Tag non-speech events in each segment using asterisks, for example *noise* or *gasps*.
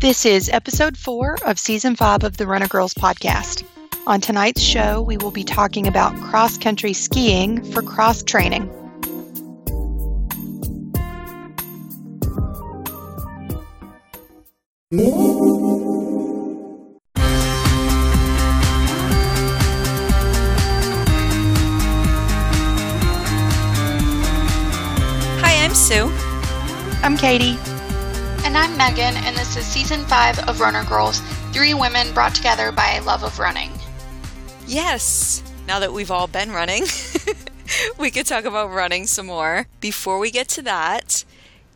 This is episode four of season five of the Runner Girls podcast. On tonight's show, we will be talking about cross country skiing for cross training. Hi, I'm Sue. I'm Katie. And I'm Meagan, and this is season five of Runner Girls three women brought together by a love of running. Yes, now that we've all been running, *laughs* we could talk about running some more. Before we get to that,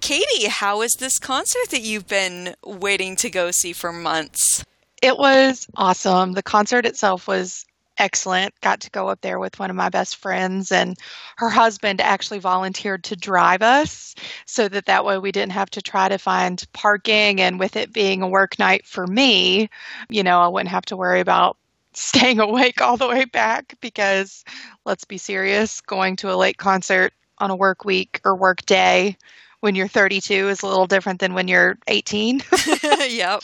Katie, how was this concert that you've been waiting to go see for months? It was awesome. The concert itself was excellent. Got to go up there with one of my best friends, and her husband actually volunteered to drive us so that that way we didn't have to try to find parking. And with it being a work night for me, you know, I wouldn't have to worry about *laughs* staying awake all the way back because let's be serious, going to a late concert on a work week or work day when you're 32 is a little different than when you're 18. *laughs* *laughs* yep.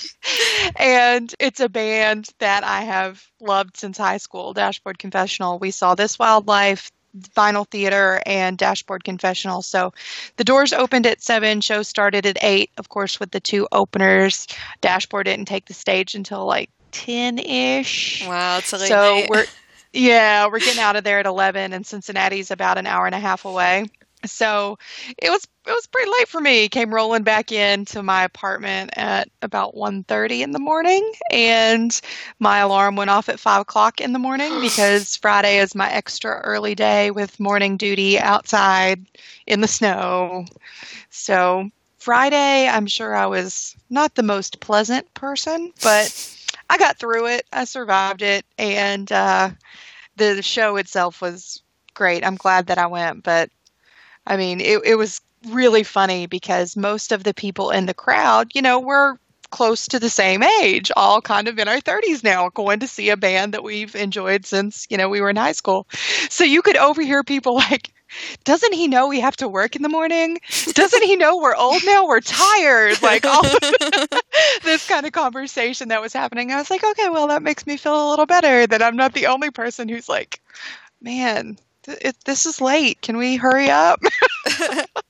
And it's a band that I have loved since high school, Dashboard Confessional. We saw This Wildlife, Vinyl Theatre, and Dashboard Confessional. So the doors opened at 7, show started at 8, of course, with the two openers. Dashboard didn't take the stage until like 10 ish. Wow, it's a late So we're, yeah, we're getting out of there at 11, and Cincinnati's about an hour and a half away. So it was it was pretty late for me. Came rolling back into my apartment at about 1.30 in the morning, and my alarm went off at five o'clock in the morning *gasps* because Friday is my extra early day with morning duty outside in the snow. So Friday, I'm sure I was not the most pleasant person, but I got through it. I survived it, and uh, the show itself was great. I'm glad that I went, but I mean, it, it was really funny because most of the people in the crowd, you know, were close to the same age, all kind of in our 30s now, going to see a band that we've enjoyed since, you know, we were in high school. So you could overhear people like, doesn't he know we have to work in the morning? Doesn't he know we're old now? We're tired. Like all *laughs* this kind of conversation that was happening. I was like, okay, well, that makes me feel a little better that I'm not the only person who's like, man, it, this is late. Can we hurry up? *laughs*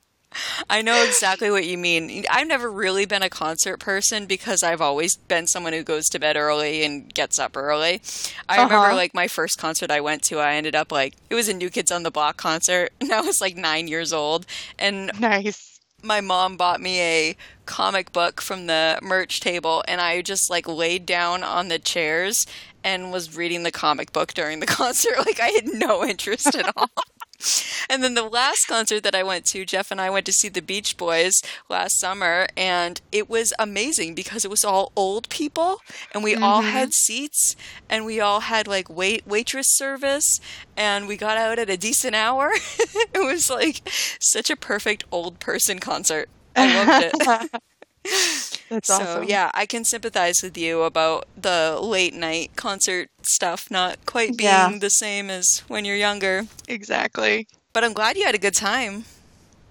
I know exactly what you mean. I've never really been a concert person because I've always been someone who goes to bed early and gets up early. I Uh-huh. remember like my first concert I went to, I ended up like it was a New Kids on the Block concert, *laughs* and I was like nine years old, and nice. my mom bought me a comic book from the merch table, and I just like laid down on the chairs and was reading the comic book during the *laughs* concert. Like I had no interest at all. *laughs* And then the last concert that I went to, Jeff and I went to see the Beach Boys last summer, and it was amazing because it was all old people, and we all mm-hmm. had seats, and we all had like wait waitress service, and we got out at a decent hour. *laughs* it was like such a perfect old person concert. I loved it. *laughs* That's so awesome. yeah, I can sympathize with you about the late night concert stuff not quite being Yeah. the same as when you're younger. exactly. But I'm glad you had a good time.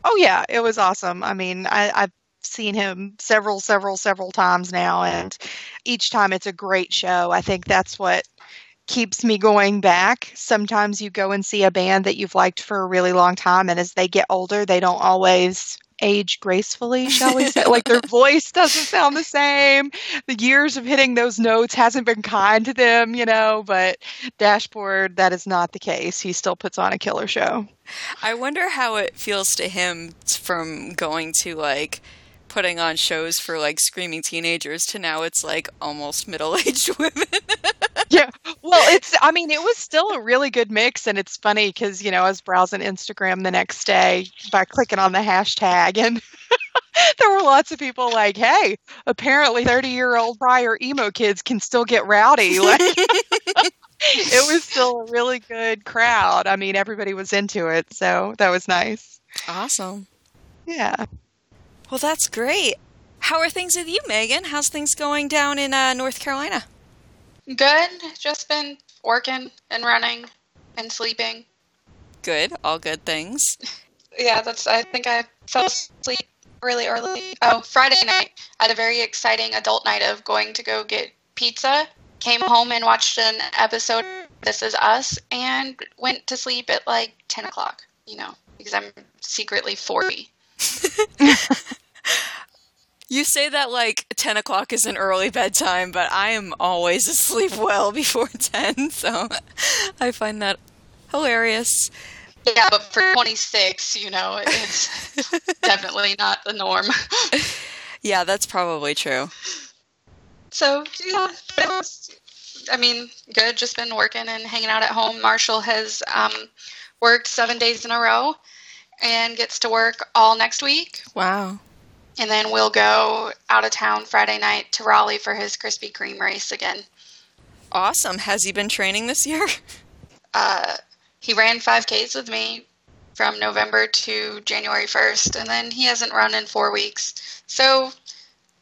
Oh yeah, it was awesome. I mean, I, I've seen him several, several, several times now, and each time it's a great show. I think that's what keeps me going back. Sometimes you go and see a band that you've liked for a really long time, and as they get older, they don't always age gracefully, shall we say? like their *laughs* voice doesn't sound the same. The years of hitting those notes hasn't been kind to them, you know, but Dashboard, that is not the case. He still puts on a killer show. I wonder how it feels to him from going to like putting on shows for like screaming teenagers to now it's like almost middle-aged *laughs* women. Yeah well it's i mean it was still a really good mix and it's funny because you know i was browsing instagram the next day by clicking on the hashtag and *laughs* there were lots of people like hey apparently 30 year old prior emo kids can still get rowdy *laughs* like it was still a really good crowd i mean everybody was into it so that was nice awesome. yeah Well, that's great. How are things with you, Meagan? How's things going down in uh, North Carolina? Good. Just been working and running and sleeping. Good. All good things. *laughs* Yeah, that's. I think I fell asleep really early. Oh, Friday night. I had a very exciting adult night of going to go get pizza. Came home and watched an episode of This Is Us and went to sleep at like 10 o'clock, you know, because I'm secretly 40. *laughs* *laughs* You say that like 10 o'clock is an early bedtime, but I am always asleep well before *laughs* 10, so I find that hilarious. Yeah, but for 26, you know, it's *laughs* definitely not the norm. Yeah, that's probably true. So, yeah, it was, I mean, good. Just been working and hanging out at home. Marshall has um, worked seven days in a row and gets to work all next week. Wow. And then we'll go out of town Friday night to Raleigh for his Krispy Kreme race again. Awesome. Has he been training this year? *laughs* Uh, he ran 5Ks with me from November to January 1st, and then he hasn't run in four weeks. So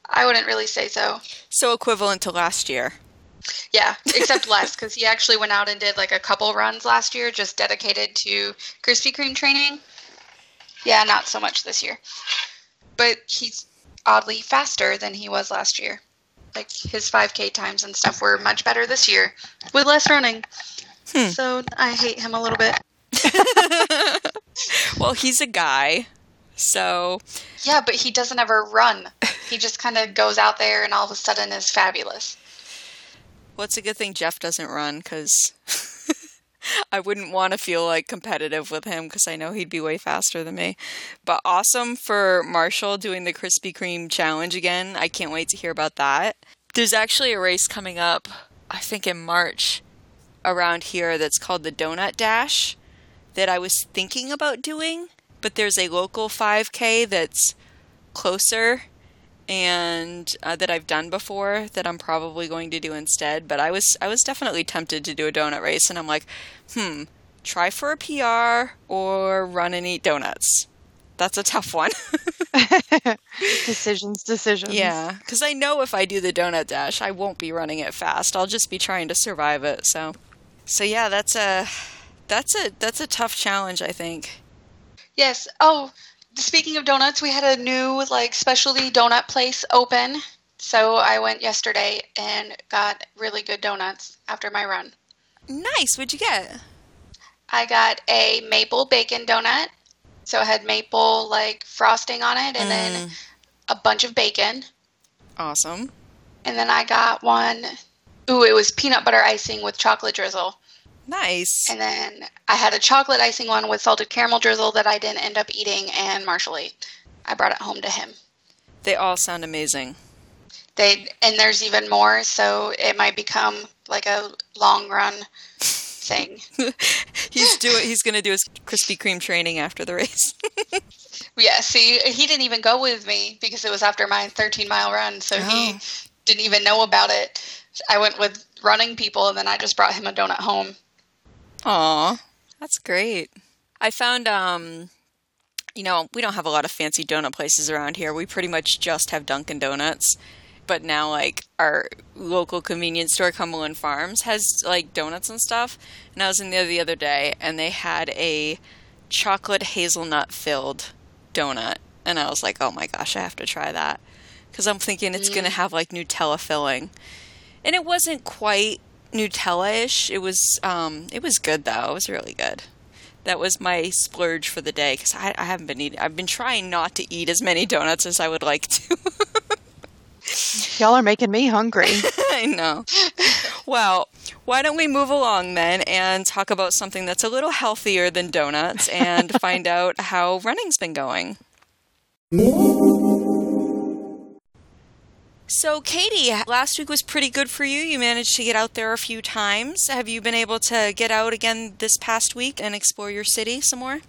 I wouldn't really say so. So equivalent to last year. Yeah, *laughs* except less because he actually went out and did like a couple runs last year, just dedicated to Krispy Kreme training. Yeah, not so much this year. But he's oddly faster than he was last year. Like his 5K times and stuff were much better this year with less running. Hmm. So I hate him a little bit. *laughs* Well, he's a guy, so Yeah, but he doesn't ever run. He just kind of goes out there and all of a sudden is fabulous. well, it's a good thing Jeff doesn't run because I wouldn't want to feel like competitive with him because I know he'd be way faster than me. But awesome for Marshall doing the Krispy Kreme challenge again. I can't wait to hear about that. There's actually a race coming up, I think in March, around here that's called the Donut Dash that I was thinking about doing, but there's a local 5K that's closer and uh, that I've done before that I'm probably going to do instead. But I was I was definitely tempted to do a donut race, and I'm like, hmm, try for a PR or run and eat donuts. That's a tough one. *laughs* decisions, decisions. yeah, because I know if I do the donut dash, I won't be running it fast. I'll just be trying to survive it. So, so yeah, that's a that's a that's a tough challenge. I think. Yes. Oh, speaking of donuts, we had a new like specialty donut place open. So I went yesterday and got really good donuts after my run. Nice. What'd you get? I got a maple bacon donut. So it had maple like frosting on it and then mm. a bunch of bacon. Awesome. And then I got one ooh, it was peanut butter icing with chocolate drizzle. Nice. And then I had a chocolate icing one with salted caramel drizzle that I didn't end up eating and Marshall ate. I brought it home to him. They all sound amazing. They and there's even more, so it might become like a long run thing. *laughs* he's doing. He's going to do his Krispy Kreme training after the race. *laughs* Yeah, see, he didn't even go with me because it was after my 13 mile run, so he Oh. didn't even know about it. I went with running people, and then I just brought him a donut home. Aw, that's great. I found, um, you know, we don't have a lot of fancy donut places around here. We pretty much just have Dunkin' Donuts. But now, like, our local convenience store, Cumberland Farms, has, like, donuts and stuff. And I was in there the other day, and they had a chocolate hazelnut filled donut. And I was like, oh my gosh, I have to try that. Because I'm thinking it's going to have, like, Nutella filling. And it wasn't quite Nutella-ish. It was um, it was good though. It was really good. That was my splurge for the day because I, I haven't been eating. I've been trying not to eat as many donuts as I would like to. *laughs* Y'all are making me hungry. *laughs* I know. Well, why don't we move along then and talk about something that's a little healthier than donuts and *laughs* find out how running's been going. So, Katie, last week was pretty good for you. You managed to get out there a few times. Have you been able to get out again this past week and explore your city some more?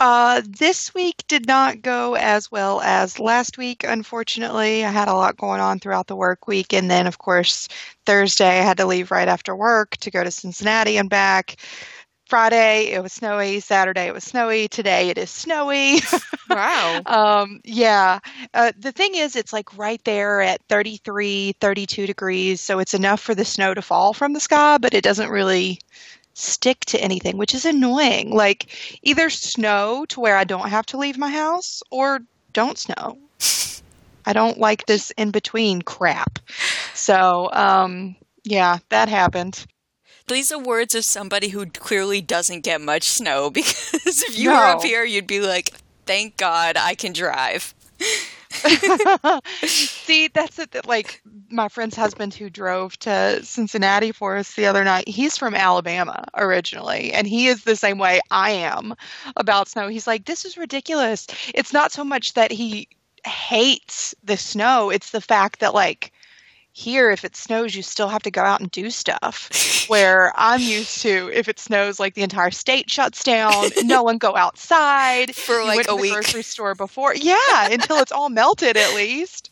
Uh, this week did not go as well as last week, unfortunately. I had a lot going on throughout the work week. And then, of course, Thursday I had to leave right after work to go to Cincinnati and back. Friday it was snowy. Saturday it was snowy. Today it is snowy. *laughs* Wow. um, yeah. Uh, the thing is, it's like right there at 33, 32 degrees. So it's enough for the snow to fall from the sky, but it doesn't really stick to anything, which is annoying. Like either snow to where I don't have to leave my house or don't snow. I don't like this in between crap. So, um, yeah, that happened. These are words of somebody who clearly doesn't get much snow *laughs* because if you No. were up here, you'd be like, thank God I can drive. *laughs* See, that's it. that, Like my friend's husband who drove to Cincinnati for us the other night. He's from Alabama originally, and he is the same way I am about snow. He's like, "This is ridiculous." It's not so much that he hates the snow; it's the fact that like here, if it snows, you still have to go out and do stuff. Where I'm used to, if it snows, like the entire state shuts down, *laughs* no one go outside For you like went a to the week. grocery store before. Yeah, until it's all melted at least.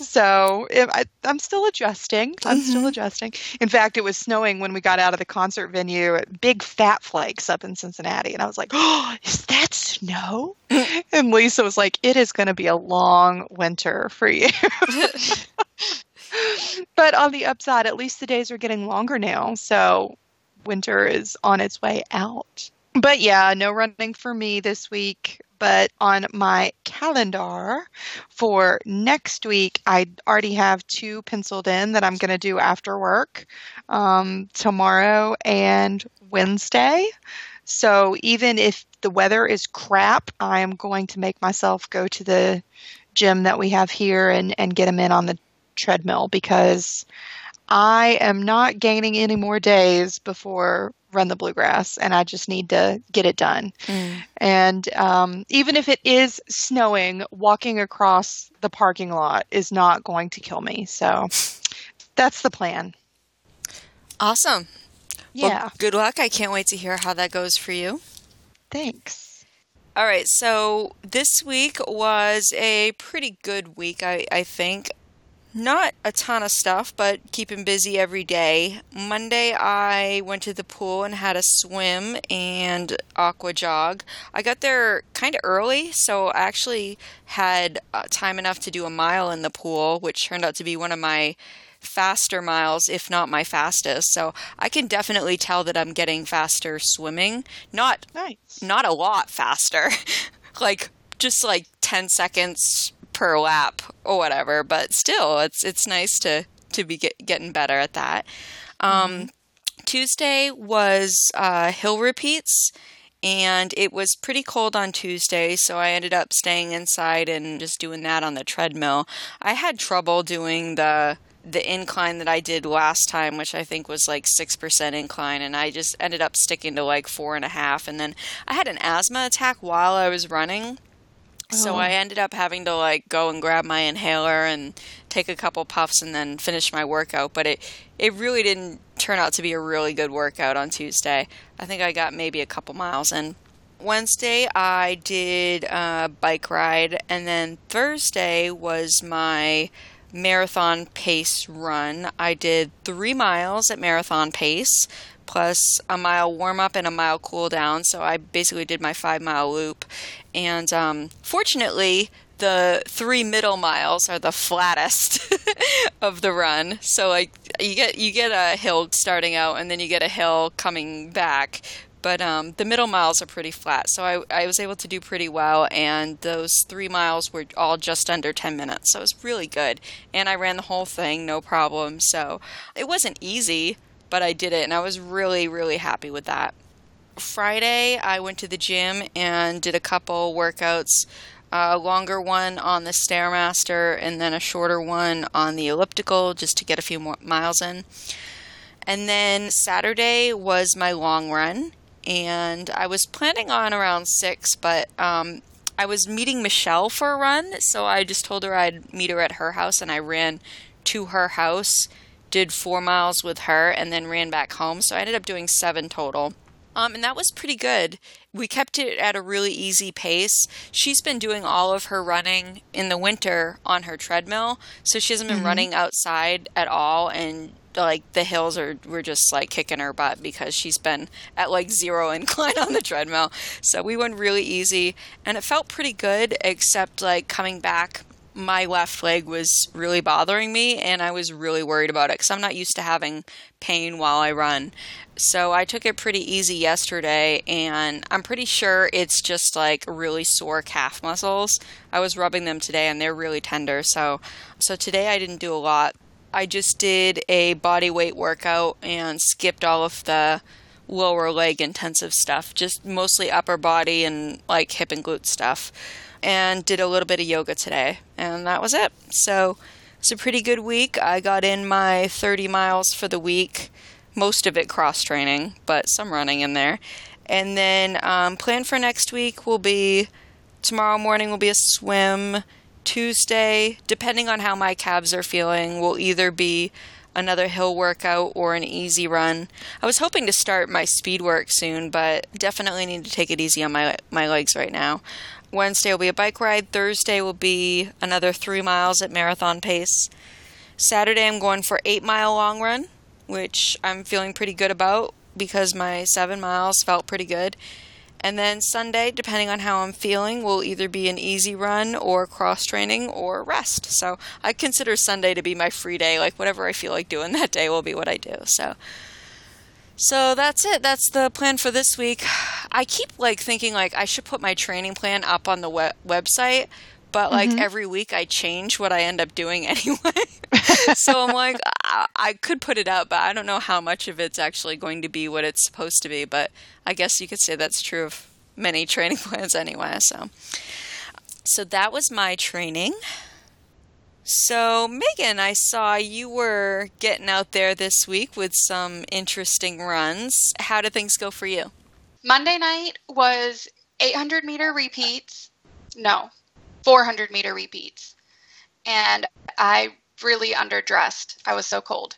So I, I'm still adjusting. I'm Mm-hmm. still adjusting. In fact, it was snowing when we got out of the concert venue. Big fat flakes up in Cincinnati, and I was like, "Oh, *gasps* is that snow?" *laughs* and Lisa was like, "It is going to be a long winter for you." *laughs* but on the upside, at least the days are getting longer now. So winter is on its way out. But yeah, no running for me this week. But on my calendar for next week, I already have two penciled in that I'm going to do after work um, tomorrow and Wednesday. So even if the weather is crap, I am going to make myself go to the gym that we have here and, and get them in on the treadmill because I am not gaining any more days before Run the Bluegrass, and I just need to get it done. And um, even if it is snowing, walking across the parking lot is not going to kill me. So that's the plan. Awesome. Well, Yeah. good luck. I can't wait to hear how that goes for you. Thanks. All right, so this week was a pretty good week, I, I think. Not a ton of stuff, but keeping busy every day. Monday, I went to the pool and had a swim and aqua jog. I got there kind of early, so I actually had uh, time enough to do a mile in the pool, which turned out to be one of my faster miles, if not my fastest. So I can definitely tell that I'm getting faster swimming. Not Nice. not a lot faster *laughs* like just like 10 seconds per lap or whatever but still it's it's nice to to be get, getting better at that um tuesday was uh hill repeats and it was pretty cold on Tuesday, so I ended up staying inside and just doing that on the treadmill. I had trouble doing the the incline that I did last time, which I think was like six percent incline, and I just ended up sticking to like four and a half. And then I had an asthma attack while I was running, so Oh. I ended up having to like go and grab my inhaler and take a couple puffs and then finish my workout. But it it really didn't turn out to be a really good workout on Tuesday. I think I got maybe a couple miles in. Wednesday I did a bike ride, and then Thursday was my marathon pace run. I did three miles at marathon pace, plus a mile warm up and a mile cool down. So I basically did my five mile loop. And um, fortunately, the three middle miles are the flattest *laughs* of the run. So like you get you get a hill starting out, and then you get a hill coming back. But um, the middle miles are pretty flat, so I, I was able to do pretty well. And those three miles were all just under 10 minutes, so it was really good. And I ran the whole thing, no problem. So it wasn't easy, but I did it, and I was really, really happy with that. Friday, I went to the gym and did a couple workouts. A longer one on the Stairmaster, and then a shorter one on the elliptical, just to get a few more miles in. And then Saturday was my long run, and I was planning on around six, but um, I was meeting Michelle for a run, so I just told her I'd meet her at her house, and I ran to her house, did four miles with her, and then ran back home. So I ended up doing seven total. Um, and that was pretty good. We kept it at a really easy pace. She's been doing all of her running in the winter on her treadmill, so she hasn't been running outside at all. And like the hills are were just like kicking her butt because she's been at like zero *laughs* incline on the treadmill. So we went really easy, and it felt pretty good. Except like coming back my left leg was really bothering me and I was really worried about it because I'm not used to having pain while I run. So I took it pretty easy yesterday and I'm pretty sure it's just like really sore calf muscles. I was rubbing them today and they're really tender. So so today I didn't do a lot. I just did a body weight workout and skipped all of the lower leg intensive stuff, just mostly upper body and like hip and glute stuff and did a little bit of yoga today, and that was it. So it's a pretty good week. I got in my 30 miles for the week, most of it cross training, but some running in there. And then um, plan for next week will be tomorrow morning will be a swim. Tuesday, depending on how my calves are feeling, will either be another hill workout or an easy run. I was hoping to start my speed work soon, but definitely need to take it easy on my my legs right now. Wednesday will be a bike ride. Thursday will be another three miles at marathon pace. Saturday, I'm going for eight mile long run, which I'm feeling pretty good about because my seven miles felt pretty good. And then Sunday, depending on how I'm feeling, will either be an easy run or cross training or rest. So I consider Sunday to be my free day. Like whatever I feel like doing *laughs* that day will be what I do. So so that's it. That's the plan for this week. I keep like thinking like I should put my training plan up on the web- website, but like mm-hmm. every week I change what I end up doing *laughs* anyway. so I'm like I-, I could put it up, but I don't know how much of it's actually going to be what it's supposed to be, but I guess you could say that's true of many *laughs* training plans anyway, so so that was my training. So, Meagan, I saw you were getting out there this week with some interesting runs. How did things go for you? Monday night was 800 meter repeats. No, 400 meter repeats. And I really underdressed. I was so cold.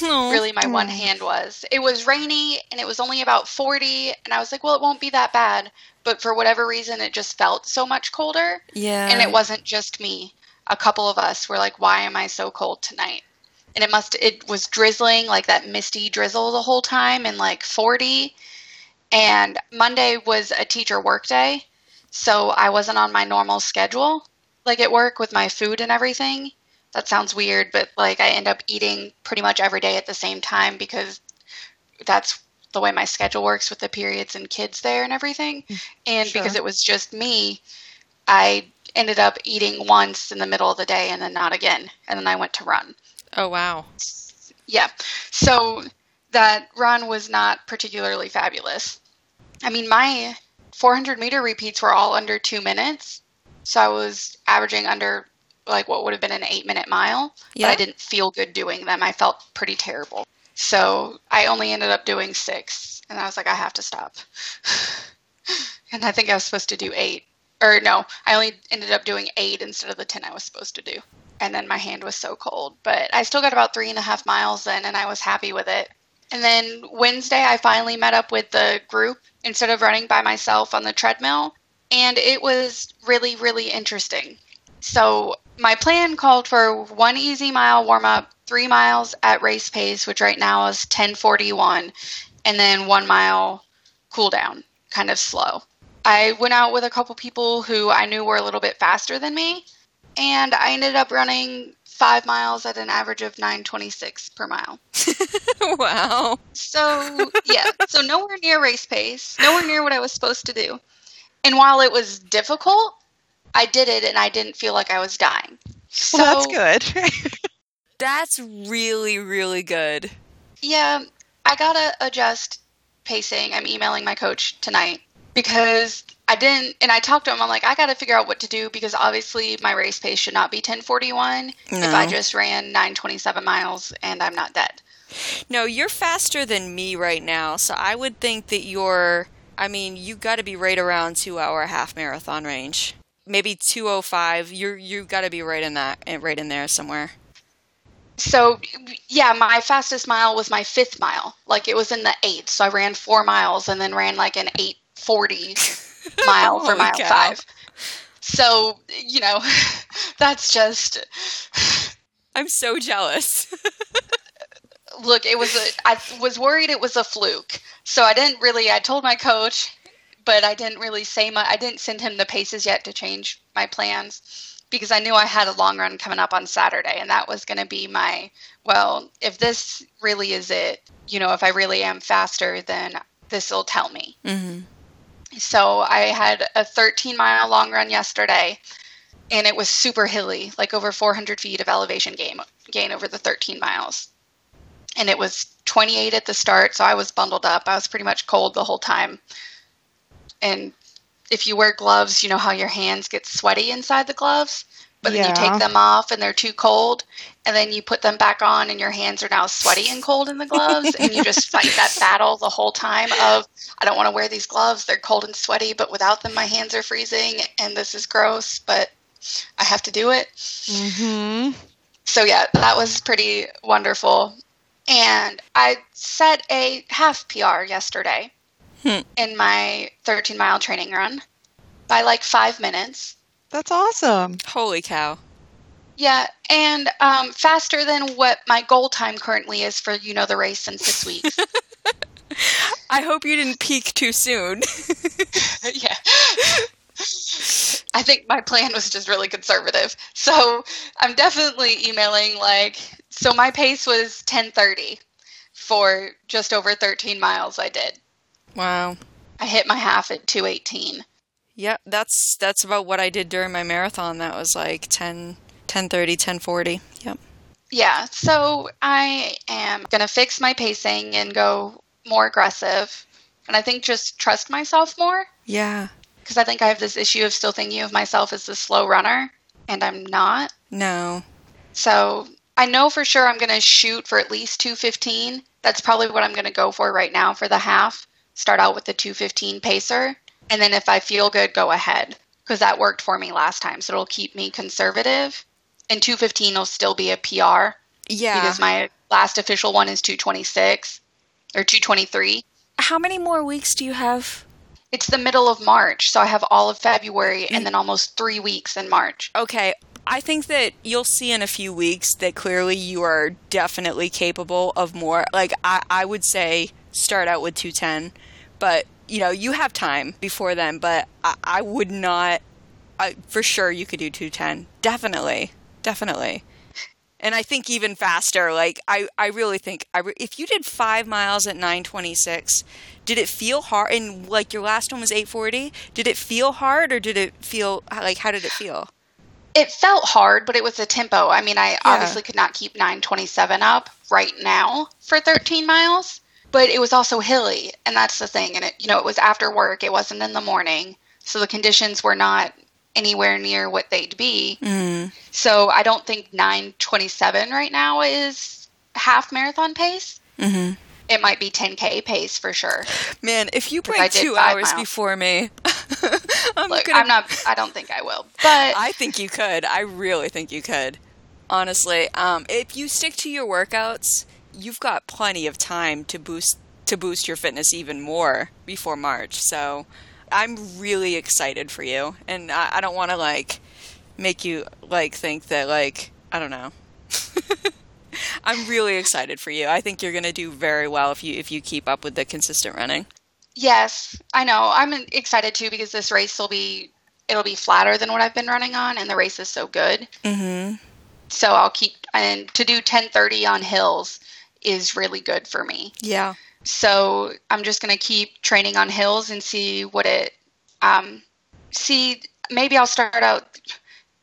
Oh, really, my one hand was. It was rainy and it was only about 40. And I was like, well, it won't be that bad. But for whatever reason, it just felt so much colder. Yeah. And it wasn't just me a couple of us were like, "Why am I so cold tonight?" And it must it was drizzling like that misty drizzle the whole time and like 40. And Monday was a teacher work day, so I wasn't on my normal schedule like at work with my food and everything. That sounds weird, but like I end up eating pretty much every day at the same time because that's the way my schedule works with the periods and kids there and everything. Mm, and sure. because it was just me, I ended up eating once in the middle of the day and then not again. And then I went to run. Oh, wow. Yeah. So that run was not particularly fabulous. I mean, my 400 meter repeats were all under two minutes. So I was averaging under like what would have been an eight minute mile. Yeah. But I didn't feel good doing them. I felt pretty terrible. So I only ended up doing six. And I was like, I have to stop. *laughs* and I think I was supposed to do eight or no, I only ended up doing eight instead of the 10 I was supposed to do. And then my hand was so cold. But I still got about three and a half miles in, and I was happy with it. And then Wednesday, I finally met up with the group instead of running by myself on the treadmill. And it was really, really interesting. So my plan called for one easy mile warm up, three miles at race pace, which right now is 1041, and then one mile cool down, kind of slow. I went out with a couple people who I knew were a little bit faster than me, and I ended up running five miles at an average of 926 per mile. *laughs* wow. So, yeah, so nowhere near race pace, nowhere near what I was supposed to do. And while it was difficult, I did it and I didn't feel like I was dying. So, well, that's good. *laughs* that's really, really good. Yeah, I gotta adjust pacing. I'm emailing my coach tonight because I didn't, and I talked to him. I'm like, I got to figure out what to do because obviously my race pace should not be 1041 no. if I just ran 927 miles and I'm not dead. No, you're faster than me right now, so I would think that you're. I mean, you got to be right around two hour half marathon range, maybe 205. You're you got to be right in that, eh, right in there somewhere. So, yeah, my fastest mile was my fifth mile. Like it was in the eight. So I ran four miles and then ran like an eight 40 *laughs* mile for mile cow. five. So, you know, *laughs* that's just. I'm so jealous. *laughs* Look, it was a, I was worried it was a fluke. So I didn't really, I told my coach, but I didn't really say my, I didn't send him the paces yet to change my plans. because I knew I had a long run coming up on Saturday, and that was going to be my well, if this really is it, you know, if I really am faster, then this will tell me. Mm-hmm. So I had a 13 mile long run yesterday, and it was super hilly, like over 400 feet of elevation gain, gain over the 13 miles. And it was 28 at the start, so I was bundled up. I was pretty much cold the whole time. And if you wear gloves, you know how your hands get sweaty inside the gloves, but then you take them off and they're too cold, and then you put them back on and your hands are now sweaty and cold in the gloves, and you just *laughs* fight that battle the whole time of I don't want to wear these gloves, they're cold and sweaty, but without them my hands are freezing and this is gross, but I have to do it. Mm-hmm. So yeah, that was pretty wonderful. And I set a half PR yesterday Hmm. in my 13 mile training run by like five minutes. That's awesome. Holy cow. Yeah, and um, faster than what my goal time currently is for you know the race in six *laughs* weeks. I hope you didn't peak too soon. *laughs* yeah. I think my plan was just really conservative. So I'm definitely emailing like so my pace was 10:30 for just over 13 miles I did. wow. I hit my half at 218. Yeah, that's that's about what I did during my marathon. That was like 10 10:30, 10:40. Yep. Yeah, so I am going to fix my pacing and go more aggressive. And I think just trust myself more Yeah. because I think I have this issue of still thinking of myself as the slow runner and I'm not. No. So I know for sure I'm going to shoot for at least 215. That's probably what I'm going to go for right now for the half. Start out with the 215 pacer. And then if I feel good, go ahead because that worked for me last time. So it'll keep me conservative. And 215 will still be a PR Yeah. because my last official one is 226 or 223. How many more weeks do you have? It's the middle of March. So I have all of February and mm. then almost three weeks in March. Okay. I think that you'll see in a few weeks that clearly you are definitely capable of more. Like, I, I would say start out with 210, but, you know, you have time before then, but I, I would not, I, for sure you could do 210. Definitely. Definitely. And I think even faster. Like, I, I really think, I re- if you did five miles at 926, did it feel hard? And, like, your last one was 840. Did it feel hard or did it feel, like, how did it feel? it felt hard, but it was a tempo. I mean, I obviously could not keep 927 up right now for 13 miles, but it was also hilly, and that's the thing. And it, you know, it was after work. It wasn't in the morning, so the conditions were not anywhere near what they'd be. Mm. So I don't think 927 right now is half marathon pace. Mm-hmm. It might be 10k pace for sure. Man, if you break two hours miles. before me, *laughs* I'm Look, gonna. I'm not. I don't think I will, but I think you could. I really think you could. Honestly, um, if you stick to your workouts, you've got plenty of time to boost to boost your fitness even more before March. So, I'm really excited for you, and I, I don't want to like make you like think that like I don't know. *laughs* I'm really excited for you. I think you're going to do very well if you if you keep up with the consistent running. Yes, I know. I'm excited too because this race will be it'll be flatter than what I've been running on, and the race is so good. Mm-hmm. So I'll keep and to do 10:30 on hills is really good for me. Yeah. So I'm just gonna keep training on hills and see what it um see. Maybe I'll start out.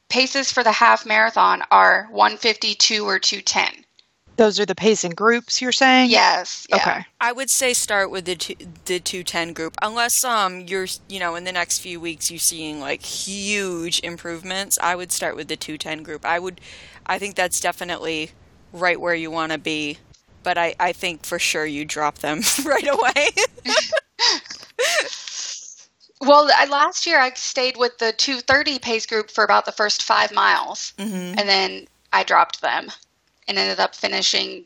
Paces for the half marathon are 152 or 210. Those are the pacing groups you're saying? Yes. Yeah. Okay. I would say start with the two, the two ten group, unless um you're you know in the next few weeks you're seeing like huge improvements. I would start with the two ten group. I would, I think that's definitely right where you want to be, but I I think for sure you drop them *laughs* right away. *laughs* Well, I, last year I stayed with the 230 pace group for about the first five miles, mm-hmm. and then I dropped them and ended up finishing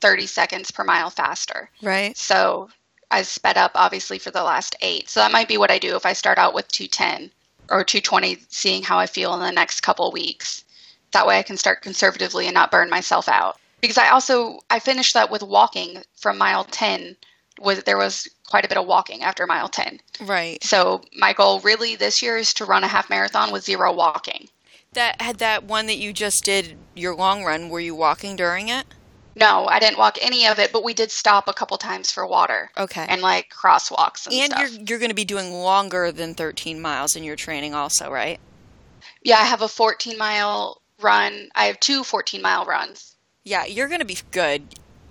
30 seconds per mile faster. Right. So I sped up obviously for the last eight. So that might be what I do if I start out with 210 or 220, seeing how I feel in the next couple weeks. That way I can start conservatively and not burn myself out. Because I also I finished that with walking from mile 10. Was there was quite a bit of walking after mile 10. Right. So my goal really this year is to run a half marathon with zero walking. That had that one that you just did your long run. Were you walking during it? No, I didn't walk any of it, but we did stop a couple times for water Okay. and like crosswalks and, And stuff. you're you're going to be doing longer than 13 miles in your training also, right? Yeah, I have a 14 mile run. I have two 14 mile runs. Yeah, you're going to be good.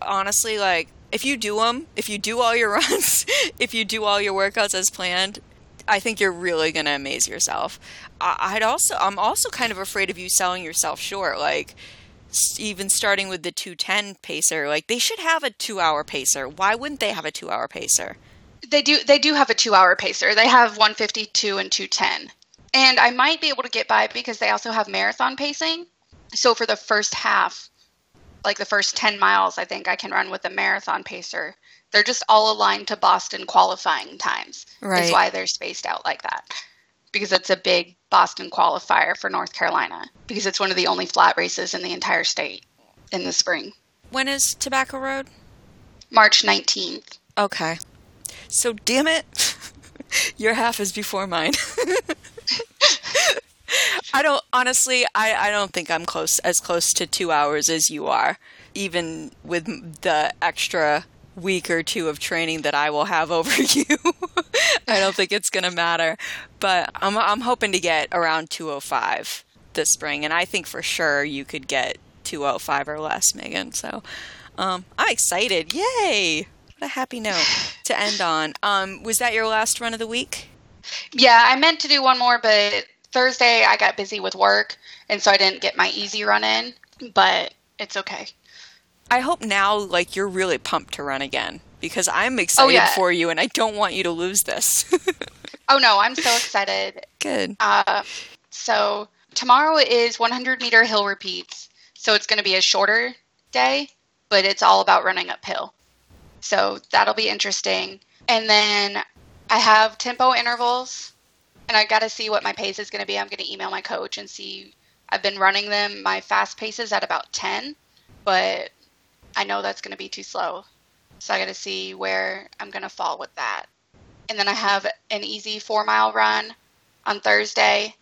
Honestly, like if you do them, if you do all your *laughs* runs, if you do all your workouts as planned, I think you're really going to amaze yourself. I, I'd also I'm also kind of afraid of you selling yourself short like even starting with the 210 pacer, like they should have a 2-hour pacer. Why wouldn't they have a 2-hour pacer? They do they do have a 2 hour pacer. They have 152 and 210. And I might be able to get by because they also have marathon pacing. So for the first half, like the first 10 miles, I think I can run with a marathon pacer. They're just all aligned to Boston qualifying times. Right. Is why they're spaced out like that. Because it's a big Boston qualifier for North Carolina. Because it's one of the only flat races in the entire state in the spring. When is Tobacco Road? March 19th. Okay. So damn it. *laughs* Your half is before mine. *laughs* *laughs* I don't honestly I, I don't think I'm close as close to two hours as you are. Even with the extra week or two of training that I will have *laughs* over you. I don't think it's gonna matter. But I'm I'm hoping to get around two oh five this spring and I think for sure you could get two oh five or less, Meagan. So um, I'm excited. Yay! What a happy note to end on. Um, was that your last run of the week? Yeah, I meant to do one more, but Thursday I got busy with work, and so I didn't get my easy run in. But it's okay. I hope now, like, you're really pumped to run again because I'm excited yeah. for you and I don't want you to lose this. *laughs* Oh no, I'm so excited. Good. Uh, so tomorrow is 100 meter hill repeats, so it's going to be a shorter day, but it's all about running uphill. So that'll be interesting. And then I have tempo intervals, and I got to see what my pace is going to be. I'm going to email my coach and see. I've been running them. My fast pace is at about 10, but I know that's going to be too slow. So I got to see where I'm going to fall with that. And then I have an easy four mile run on Thursday.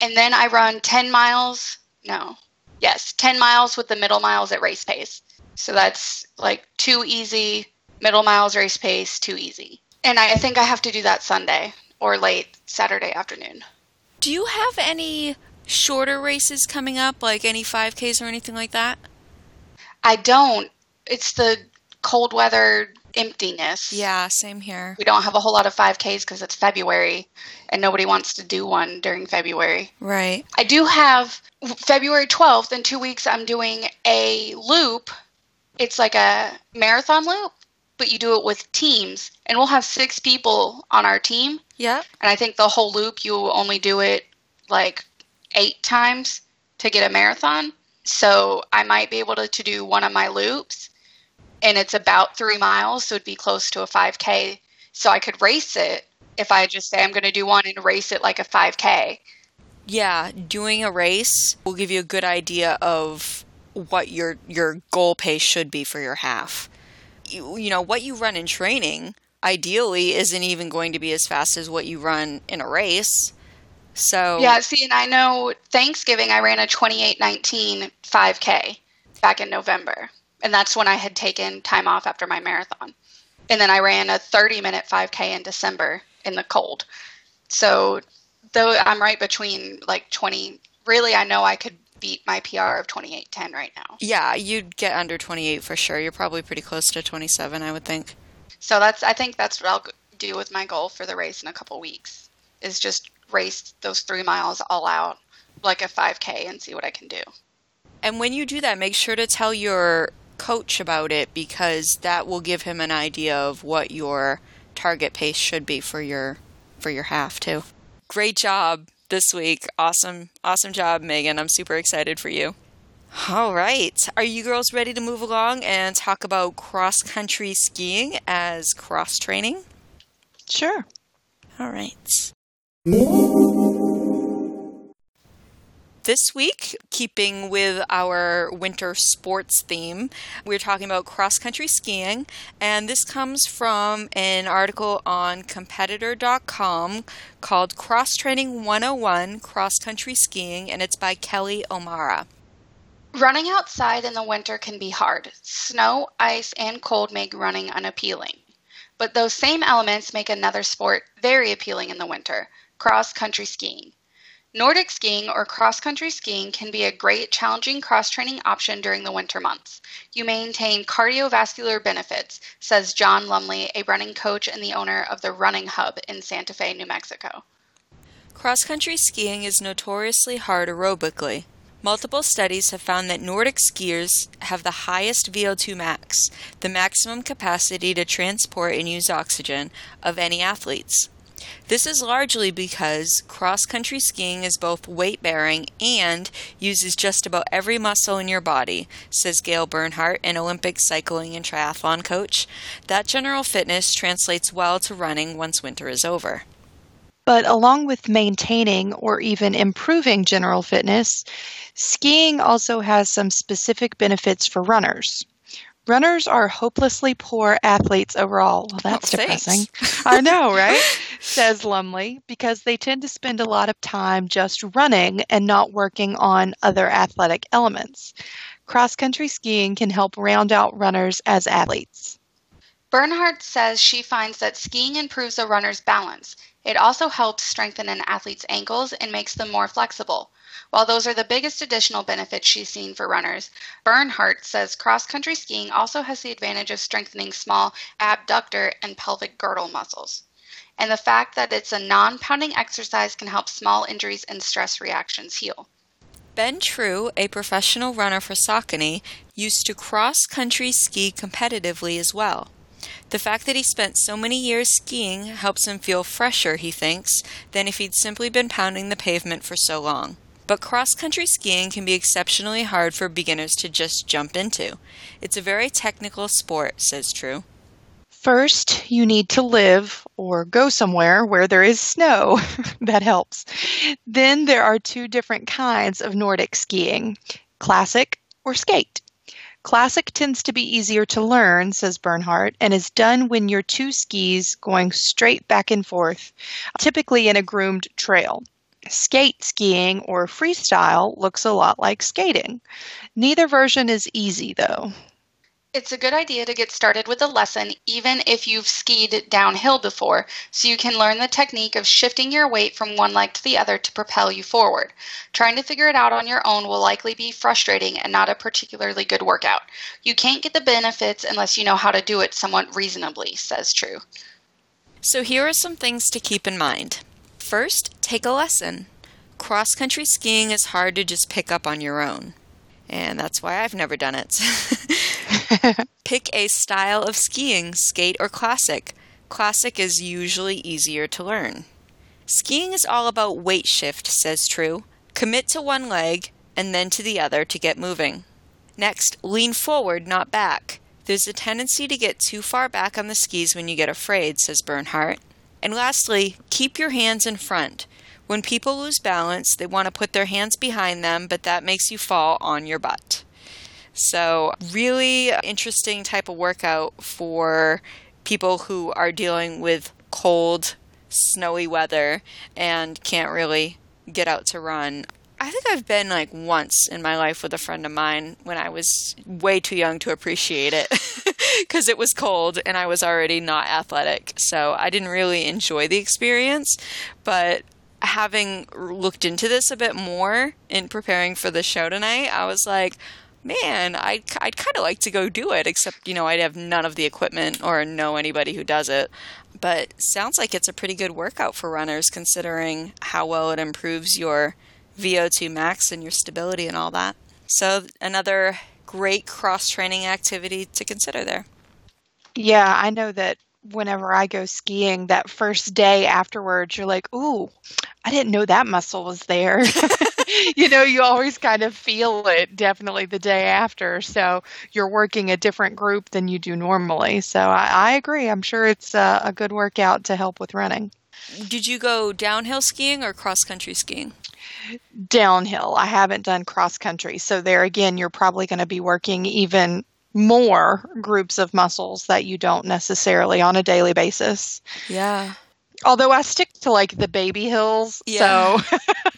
And then I run 10 miles. No. Yes, 10 miles with the middle miles at race pace. So that's like two easy, middle miles race pace, two easy. And I think I have to do that Sunday or late Saturday afternoon. Do you have any shorter races coming up, like any 5Ks or anything like that? I don't. It's the cold weather emptiness. Yeah, same here. We don't have a whole lot of 5Ks because it's February and nobody wants to do one during February. Right. I do have February 12th in two weeks, I'm doing a loop. It's like a marathon loop, but you do it with teams. And we'll have six people on our team. Yeah. And I think the whole loop, you only do it like eight times to get a marathon. So I might be able to, to do one of my loops. And it's about three miles, so it'd be close to a 5K. So I could race it if I just say I'm going to do one and race it like a 5K. Yeah, doing a race will give you a good idea of what your your goal pace should be for your half. You, you know, what you run in training ideally isn't even going to be as fast as what you run in a race. So Yeah, see, and I know Thanksgiving I ran a 2819 5K back in November. And that's when I had taken time off after my marathon. And then I ran a 30 minute 5K in December in the cold. So, though I'm right between like 20, really, I know I could beat my PR of 2810 right now. Yeah, you'd get under 28 for sure. You're probably pretty close to 27, I would think. So, that's, I think that's what I'll do with my goal for the race in a couple weeks is just race those three miles all out like a 5K and see what I can do. And when you do that, make sure to tell your coach about it because that will give him an idea of what your target pace should be for your for your half too. Great job this week. Awesome awesome job, Meagan. I'm super excited for you. All right. Are you girls ready to move along and talk about cross country skiing as cross training? Sure. All right. This week, keeping with our winter sports theme, we're talking about cross country skiing, and this comes from an article on competitor.com called Cross Training 101 Cross Country Skiing, and it's by Kelly O'Mara. Running outside in the winter can be hard. Snow, ice, and cold make running unappealing. But those same elements make another sport very appealing in the winter cross country skiing. Nordic skiing or cross country skiing can be a great challenging cross training option during the winter months. You maintain cardiovascular benefits, says John Lumley, a running coach and the owner of the Running Hub in Santa Fe, New Mexico. Cross country skiing is notoriously hard aerobically. Multiple studies have found that Nordic skiers have the highest VO2 max, the maximum capacity to transport and use oxygen, of any athletes. This is largely because cross country skiing is both weight bearing and uses just about every muscle in your body, says Gale Bernhardt, an Olympic cycling and triathlon coach. That general fitness translates well to running once winter is over. But along with maintaining or even improving general fitness, skiing also has some specific benefits for runners. Runners are hopelessly poor athletes overall. Well, that's Oh, depressing. I know, right? *laughs* Says Lumley, because they tend to spend a lot of time just running and not working on other athletic elements. Cross country skiing can help round out runners as athletes. Bernhardt says she finds that skiing improves a runner's balance. It also helps strengthen an athlete's ankles and makes them more flexible. While those are the biggest additional benefits she's seen for runners, Bernhardt says cross country skiing also has the advantage of strengthening small abductor and pelvic girdle muscles. And the fact that it's a non pounding exercise can help small injuries and stress reactions heal. Ben True, a professional runner for Saucony, used to cross country ski competitively as well. The fact that he spent so many years skiing helps him feel fresher, he thinks, than if he'd simply been pounding the pavement for so long. But cross country skiing can be exceptionally hard for beginners to just jump into. It's a very technical sport, says True. First, you need to live or go somewhere where there is snow. *laughs* that helps. Then there are two different kinds of Nordic skiing classic or skate. Classic tends to be easier to learn, says Bernhardt, and is done when you're two skis going straight back and forth, typically in a groomed trail. Skate skiing or freestyle looks a lot like skating. Neither version is easy, though. It's a good idea to get started with a lesson even if you've skied downhill before, so you can learn the technique of shifting your weight from one leg to the other to propel you forward. Trying to figure it out on your own will likely be frustrating and not a particularly good workout. You can't get the benefits unless you know how to do it somewhat reasonably, says True. So here are some things to keep in mind. First, take a lesson. Cross country skiing is hard to just pick up on your own. And that's why I've never done it. *laughs* *laughs* Pick a style of skiing, skate or classic. Classic is usually easier to learn. Skiing is all about weight shift, says True. Commit to one leg and then to the other to get moving. Next, lean forward, not back. There's a tendency to get too far back on the skis when you get afraid, says Bernhardt. And lastly, keep your hands in front. When people lose balance, they want to put their hands behind them, but that makes you fall on your butt. So, really interesting type of workout for people who are dealing with cold, snowy weather and can't really get out to run. I think I've been like once in my life with a friend of mine when I was way too young to appreciate it *laughs* because it was cold and I was already not athletic. So I didn't really enjoy the experience. But having looked into this a bit more in preparing for the show tonight, I was like, man, I'd, I'd kind of like to go do it, except, you know, I'd have none of the equipment or know anybody who does it. But sounds like it's a pretty good workout for runners considering how well it improves your VO2 max and your stability and all that. So, another great cross training activity to consider there. Yeah, I know that whenever I go skiing, that first day afterwards, you're like, ooh, I didn't know that muscle was there. *laughs* *laughs* you know, you always kind of feel it definitely the day after. So you're working a different group than you do normally. So I, I agree. I'm sure it's a, a good workout to help with running. Did you go downhill skiing or cross country skiing? downhill. I haven't done cross country. So, there again, you're probably going to be working even more groups of muscles that you don't necessarily on a daily basis. Yeah. Although I stick to like the baby hills, Yeah. so *laughs*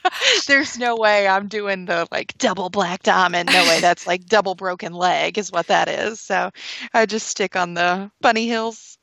there's no way I'm doing the like double black diamond. No way, that's like double broken leg is what that is. So I just stick on the bunny hills.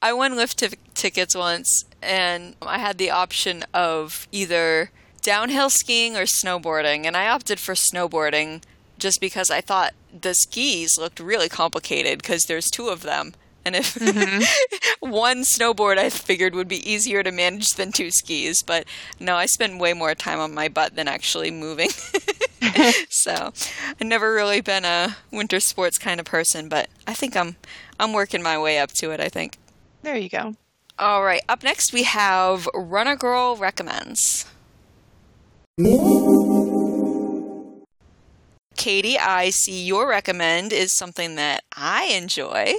I won lift t- tickets once, and I had the option of either downhill skiing or snowboarding, and I opted for snowboarding just because I thought the skis looked really complicated because there's two of them. And if mm-hmm. *laughs* one snowboard I figured would be easier to manage than two skis, but no, I spend way more time on my butt than actually moving. *laughs* so I've never really been a winter sports kind of person, but I think I'm I'm working my way up to it, I think. There you go. All right, up next we have Runner Girl Recommends. Katie, I see your recommend is something that I enjoy.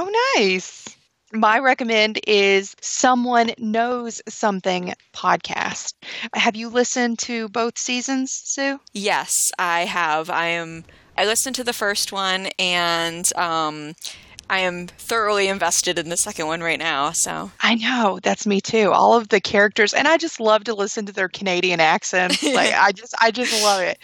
Oh, nice. My recommend is Someone Knows Something podcast. Have you listened to both seasons, Sue? Yes, I have. I am. I listened to the first one, and um, I am thoroughly invested in the second one right now. So I know that's me too. All of the characters, and I just love to listen to their Canadian accents. like *laughs* I just, I just love it.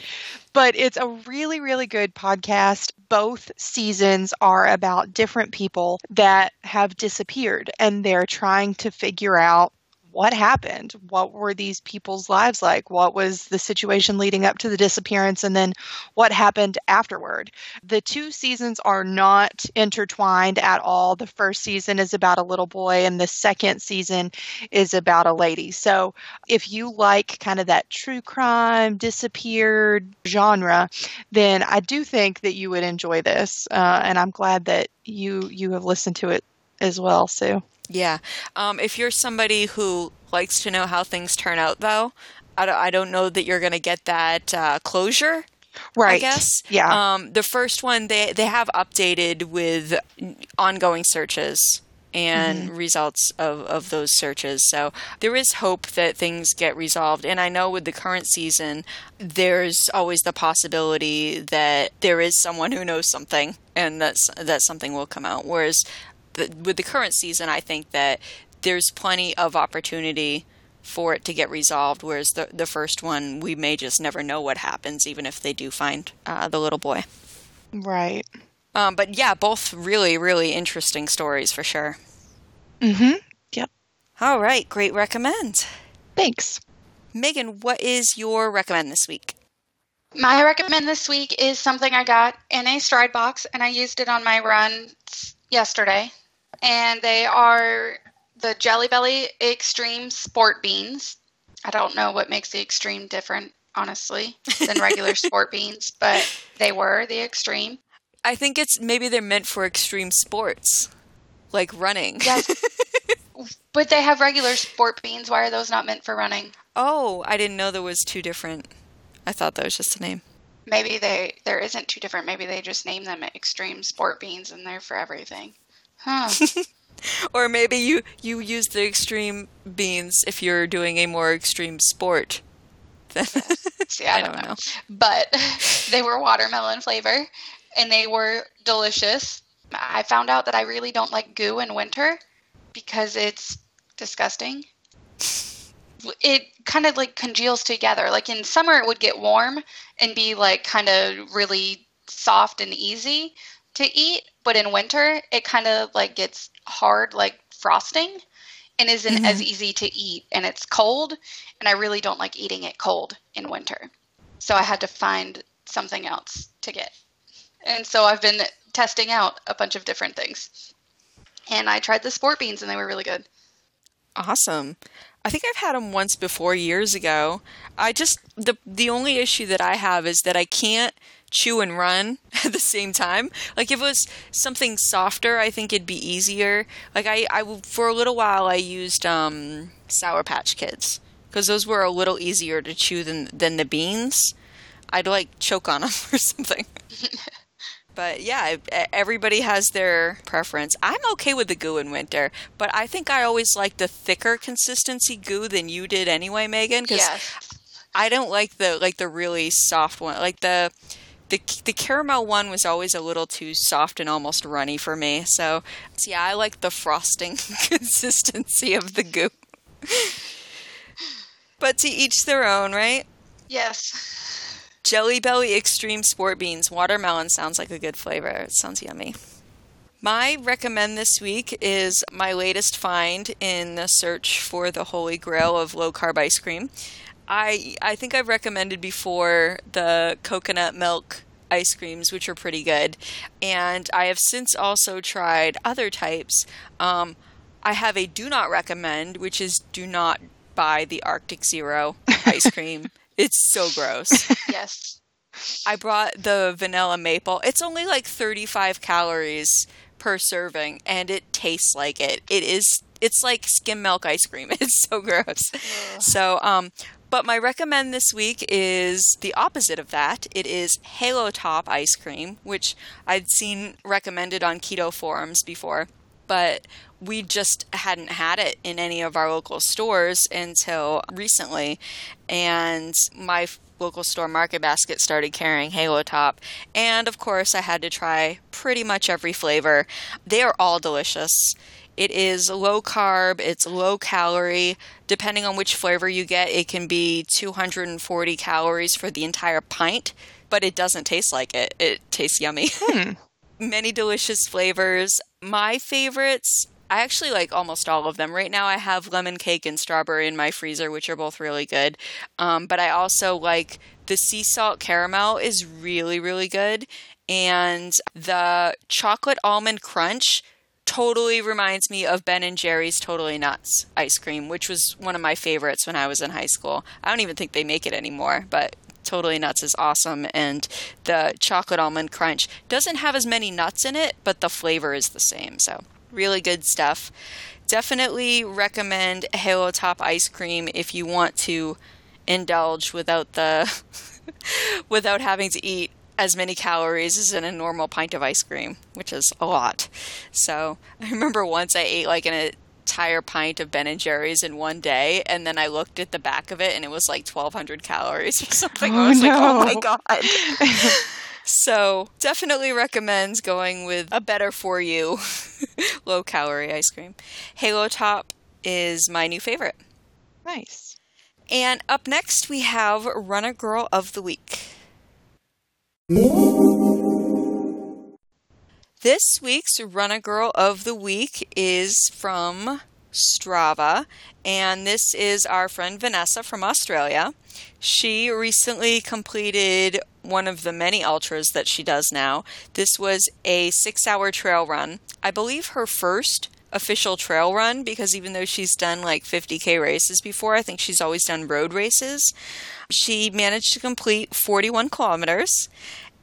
But it's a really, really good podcast. Both seasons are about different people that have disappeared, and they're trying to figure out what happened. What were these people's lives like? What was the situation leading up to the disappearance, and then what happened afterward? The two seasons are not intertwined at all. The first season is about a little boy, and the second season is about a lady. So, if you like kind of that true crime, disappeared genre, then I do think that you would enjoy this. Uh, and I'm glad that you you have listened to it as well, Sue. Yeah, um, if you're somebody who likes to know how things turn out, though, I don't, I don't know that you're going to get that uh, closure. Right. I guess. Yeah. Um, the first one they they have updated with ongoing searches and results of, of those searches. So there is hope that things get resolved. And I know with the current season, there's always the possibility that there is someone who knows something and that's that something will come out. Whereas the, with the current season, I think that there's plenty of opportunity for it to get resolved. Whereas the the first one, we may just never know what happens, even if they do find uh, the little boy. right. Um, but yeah, both really, really interesting stories for sure. Mhm. Yep. All right, great recommend. Thanks. Meagan, what is your recommend this week? My recommend this week is something I got in a stride box, and I used it on my run yesterday. And they are the Jelly Belly Extreme Sport Beans. I don't know what makes the Extreme different, honestly, than regular *laughs* sport beans, but they were the Extreme. I think it's maybe they're meant for extreme sports, like running. Yes. *laughs* but they have regular sport beans. Why are those not meant for running? oh, I didn't know there was two different. I thought that was just a name. Maybe they there isn't two different. Maybe they just name them extreme sport beans and they're for everything. Huh. *laughs* Or maybe you you use the extreme beans if you're doing a more extreme sport. *laughs* See, I, don't, know. But they were watermelon flavor and they were delicious. I found out that I really don't like goo in winter because it's disgusting. It kind of like congeals together. Like in summer, it would get warm and be like kind of really soft and easy to eat. But in winter, it kind of like gets hard, like frosting, and isn't as mm-hmm. easy to eat. And it's cold, and I really don't like eating it cold in winter. So I had to find something else to get. And so I've been testing out a bunch of different things. And I tried the sport beans, and they were really good. Awesome. I think I've had them once before years ago. I just the the only issue that I have is that I can't chew and run *laughs* at the same time. Like if it was something softer, I think it'd be easier. Like I I for a little while I used um Sour Patch Kids because those were a little easier to chew than than the beans. I'd like choke on *laughs* them or something. *laughs* But yeah, everybody has their preference. I'm okay with the goo in winter, but I think I always like the thicker consistency goo than you did anyway, Meagan. Because Yes. I don't like the like the really soft one. Like the the the caramel one was always a little too soft and almost runny for me. So, so yeah, I like the frosting *laughs* consistency of the goo. but to each their own, right? Yes. Jelly Belly Extreme Sport Beans. Watermelon sounds like a good flavor. It sounds yummy. My recommend this week is my latest find in the search for the holy grail of low carb ice cream. I I think I've recommended before the coconut milk ice creams, which are pretty good, and I have since also tried other types. Um, I have a do not recommend, which is do not buy the Arctic Zero *laughs* ice cream. it's so gross. Yes. I brought the vanilla maple. It's only like 35 calories per serving and it tastes like it. It is it's like skim milk ice cream. *laughs* It's so gross. So um but my recommend this week is the opposite of that. It is Halo Top ice cream, which I'd seen recommended on keto forums before, but we just hadn't had it in any of our local stores until recently. And my local store Market Basket started carrying Halo Top. And of course, I had to try pretty much every flavor. They are all delicious. It is low carb, it's low calorie. Depending on which flavor you get, it can be 240 calories for the entire pint, but it doesn't taste like it. It tastes yummy. *laughs* Hmm. Many delicious flavors. My favorites, I actually like almost all of them. Right now, I have lemon cake and strawberry in my freezer, which are both really good. Um, but I also like the sea salt caramel is really, really good. And the chocolate almond crunch totally reminds me of Ben and Jerry's Totally Nuts ice cream, which was one of my favorites when I was in high school. I don't even think they make it anymore, but Totally Nuts is awesome. And the chocolate almond crunch doesn't have as many nuts in it, but the flavor is the same. So, really good stuff. Definitely recommend Halo Top ice cream if you want to indulge without the *laughs* without having to eat as many calories as in a normal pint of ice cream, which is a lot. So I remember once I ate like an entire pint of Ben and Jerry's in one day, and then I looked at the back of it and it was like 1,200 calories or *laughs* something. Oh, I was like, oh, oh no. my god. *laughs* so definitely recommends going with a better for you *laughs* low calorie ice cream. Halo Top is my new favorite. Nice. And up next we have Runner Girl of the Week. This week's Runner Girl of the Week is from Strava, and this is our friend Vanessa from Australia. She recently completed one of the many ultras that she does now. This was a six hour trail run. I believe her first official trail run because even though she's done like 50k races before, I think she's always done road races. She managed to complete 41 kilometers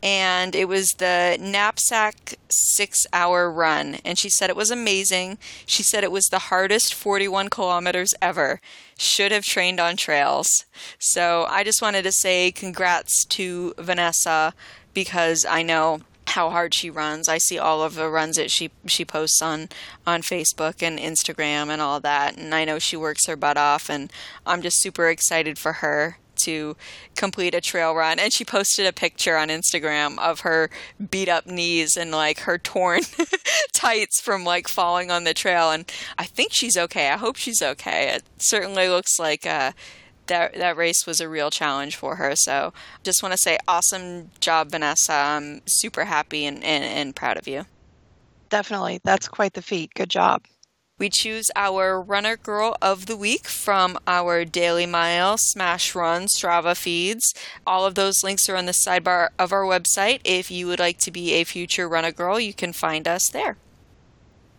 and it was the knapsack six hour run. And she said it was amazing. She said it was the hardest 41 kilometers ever. Should have trained on trails. So I just wanted to say congrats to Vanessa because I know how hard she runs. I see all of the runs that she she posts on on Facebook and Instagram and all that, and I know she works her butt off. And I'm just super excited for her to complete a trail run. And she posted a picture on Instagram of her beat up knees and like her torn *laughs* tights from like falling on the trail. And I think she's okay. I hope she's okay. It certainly looks like uh, that that race was a real challenge for her. So just want to say awesome job, Vanessa. I'm super happy and, and, and proud of you. Definitely. That's quite the feat. Good job. We choose our runner girl of the week from our Daily Mile, Smash Run, Strava feeds. All of those links are on the sidebar of our website. If you would like to be a future runner girl, you can find us there.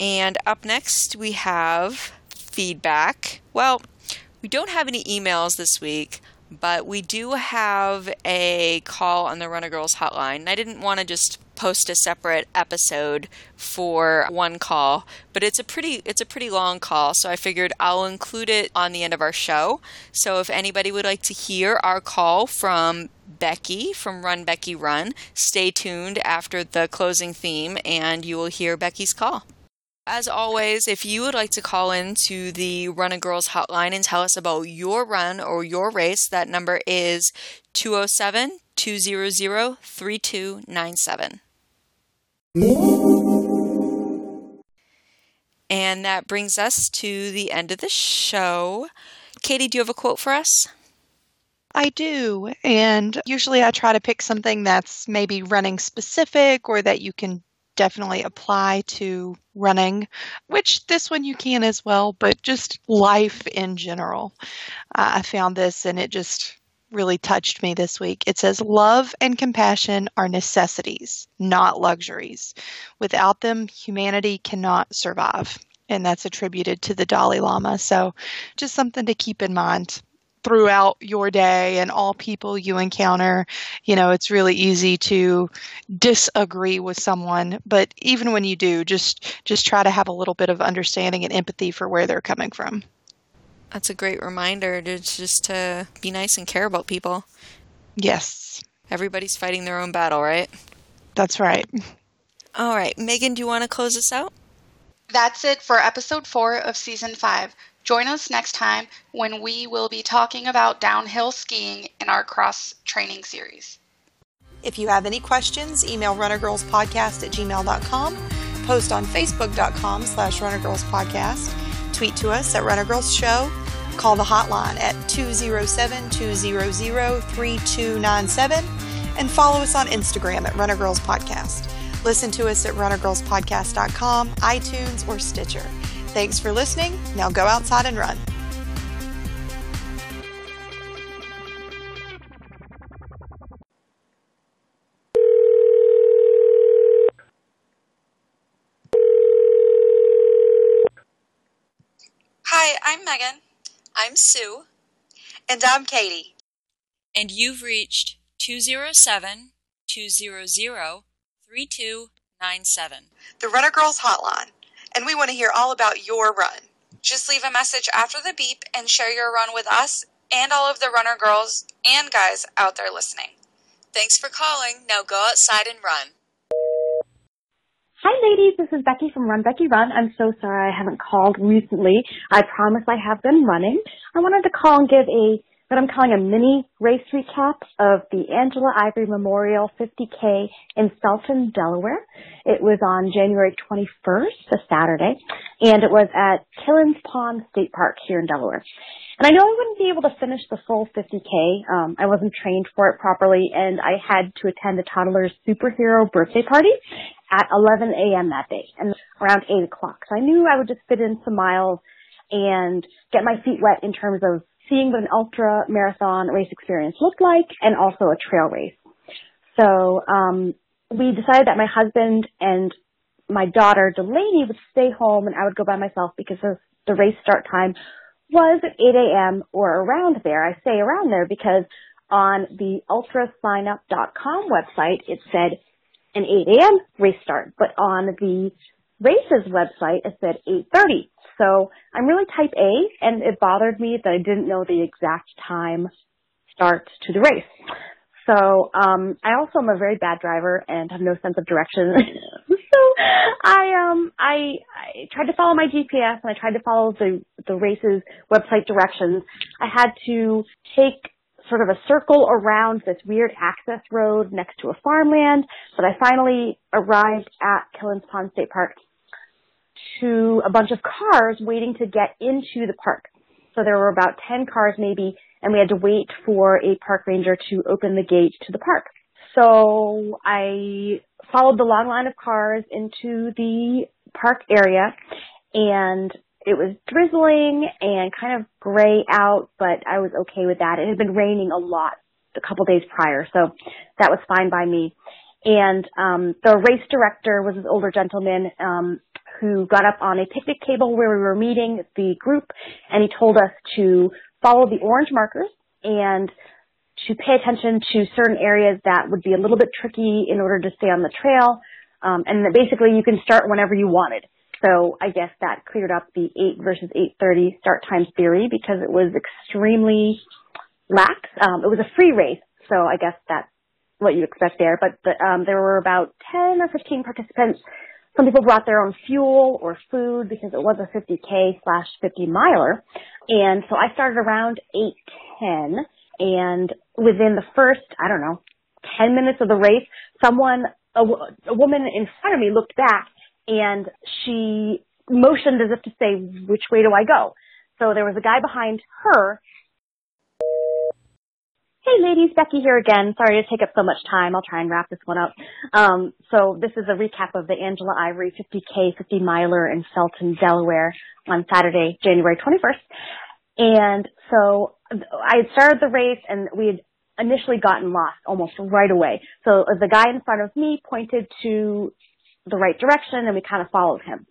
And up next, we have feedback. Well, we don't have any emails this week, but we do have a call on the Runner Girls hotline. I didn't want to just post a separate episode for one call, but it's a pretty it's a pretty long call, so I figured I'll include it on the end of our show. So if anybody would like to hear our call from Becky from Run Becky Run, stay tuned after the closing theme and you will hear Becky's call. As always, if you would like to call in to the Runner Girls hotline and tell us about your run or your race, that number is 207 200 3297. And that brings us to the end of the show. Katie, do you have a quote for us? I do. And usually I try to pick something that's maybe running specific or that you can definitely apply to running, which this one you can as well, but just life in general. Uh, I found this and it just really touched me this week. It says, Love and compassion are necessities, not luxuries. Without them, humanity cannot survive. And that's attributed to the Dalai Lama. So, just something to keep in mind throughout your day and all people you encounter. You know, it's really easy to disagree with someone, but even when you do, just just try to have a little bit of understanding and empathy for where they're coming from. That's a great reminder to just to be nice and care about people. Yes. Everybody's fighting their own battle, right? That's right. All right. Meagan, do you want to close us out? That's it for episode four of season five. Join us next time when we will be talking about downhill skiing in our cross training series. If you have any questions, email runnergirlspodcast at gmail.com, post on facebook.com slash runnergirlspodcast, tweet to us at runnergirlsshow, call the hotline at 207-200-3297, and follow us on Instagram at runnergirlspodcast. Listen to us at runnergirlspodcast.com, iTunes, or Stitcher. Thanks for listening. Now go outside and run. Hi, I'm Meagan. I'm Sue. And I'm Katie. And you've reached 207 200 3297. The Runner Girls Hotline and we want to hear all about your run. Just leave a message after the beep and share your run with us and all of the runner girls and guys out there listening. Thanks for calling. Now go outside and run. Hi ladies, this is Becky from Run Becky Run. I'm so sorry I haven't called recently. I promise I have been running. I wanted to call and give a what I'm calling a mini race recap of the Angela Ivory Memorial 50K in Felton, Delaware. It was on January 21st, a Saturday, and it was at Killens Pond State Park here in Delaware. And I know I wouldn't be able to finish the full 50K. Um, I wasn't trained for it properly, and I had to attend a toddler's superhero birthday party at 11 a.m. that day, and around 8 o'clock. So I knew I would just fit in some miles and get my feet wet in terms of seeing what an ultra marathon race experience looked like and also a trail race. So um, we decided that my husband and my daughter Delaney would stay home and I would go by myself because the race start time was at 8 a.m. or around there. I say around there because on the ultrasignup.com website it said an 8 a.m. race start, but on the race's website it said 8:30. So I'm really type A, and it bothered me that I didn't know the exact time start to the race. So um, I also am a very bad driver and have no sense of direction. *laughs* so I um I, I tried to follow my GPS and I tried to follow the the race's website directions. I had to take sort of a circle around this weird access road next to a farmland, but I finally arrived at Killens Pond State Park to a bunch of cars waiting to get into the park. So there were about 10 cars maybe, and we had to wait for a park ranger to open the gate to the park. So I followed the long line of cars into the park area, and it was drizzling and kind of gray out, but I was okay with that. It had been raining a lot a couple days prior, so that was fine by me. And um, the race director was this older gentleman, um, who got up on a picnic table where we were meeting the group and he told us to follow the orange markers and to pay attention to certain areas that would be a little bit tricky in order to stay on the trail. Um, and that basically you can start whenever you wanted. So I guess that cleared up the 8 versus 8.30 start times theory because it was extremely lax. Um, it was a free race, so I guess that's what you expect there. But the, um, there were about 10 or 15 participants Some people brought their own fuel or food because it was a 50k slash 50 miler. And so I started around 810 and within the first, I don't know, 10 minutes of the race, someone, a, a woman in front of me looked back and she motioned as if to say, which way do I go? So there was a guy behind her Hey ladies, Becky here again. Sorry to take up so much time. I'll try and wrap this one up. Um, so this is a recap of the Angela Ivory 50K 50 miler in Felton, Delaware on Saturday, January 21st. And so I had started the race and we had initially gotten lost almost right away. So the guy in front of me pointed to the right direction and we kind of followed him.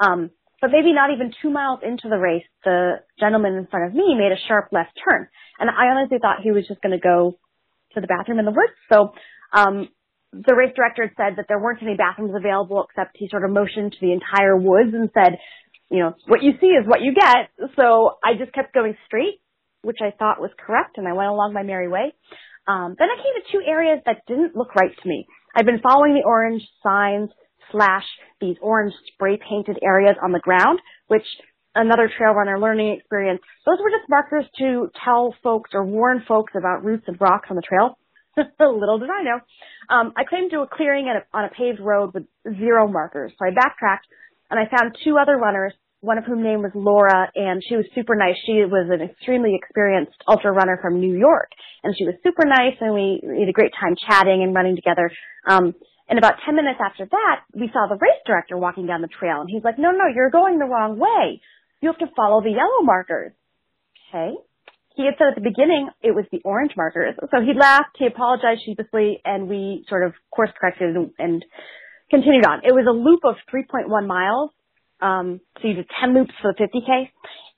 Um, but maybe not even two miles into the race, the gentleman in front of me made a sharp left turn. And I honestly thought he was just going to go to the bathroom in the woods. So, um, the race director said that there weren't any bathrooms available except he sort of motioned to the entire woods and said, you know, what you see is what you get. So I just kept going straight, which I thought was correct, and I went along my merry way. Um, then I came to two areas that didn't look right to me. I'd been following the orange signs slash these orange spray painted areas on the ground, which another trail runner learning experience. Those were just markers to tell folks or warn folks about roots and rocks on the trail. *laughs* Little did I know. Um, I came to a clearing a, on a paved road with zero markers. So I backtracked and I found two other runners, one of whom name was Laura and she was super nice. She was an extremely experienced ultra runner from New York and she was super nice and we, we had a great time chatting and running together. Um, and about 10 minutes after that, we saw the race director walking down the trail and he's like, no, no, you're going the wrong way. You have to follow the yellow markers. Okay. He had said at the beginning it was the orange markers. So he laughed, he apologized sheepishly, and we sort of course corrected and, and continued on. It was a loop of 3.1 miles. Um, so you did 10 loops for the 50K.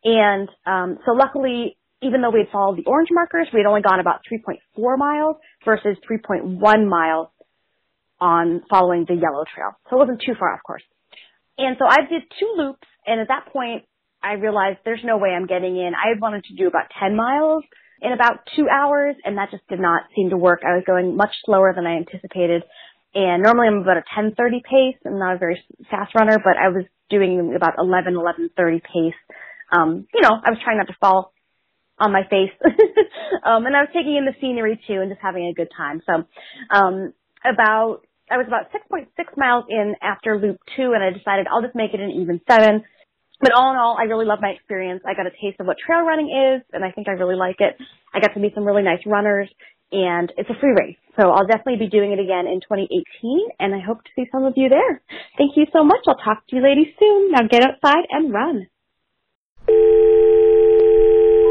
And, um, so luckily, even though we had followed the orange markers, we had only gone about 3.4 miles versus 3.1 miles on following the yellow trail. So it wasn't too far, off course. And so I did two loops, and at that point, I realized there's no way I'm getting in. I had wanted to do about 10 miles in about two hours and that just did not seem to work. I was going much slower than I anticipated. And normally I'm about a 10:30 pace. I'm not a very fast runner, but I was doing about 11, 11:30 pace. Um, you know, I was trying not to fall on my face. *laughs* um, and I was taking in the scenery too and just having a good time. So, um, about, I was about 6.6 miles in after loop two and I decided I'll just make it an even seven. But all in all, I really love my experience. I got a taste of what trail running is, and I think I really like it. I got to meet some really nice runners, and it's a free race. So I'll definitely be doing it again in 2018, and I hope to see some of you there. Thank you so much. I'll talk to you ladies soon. Now get outside and run.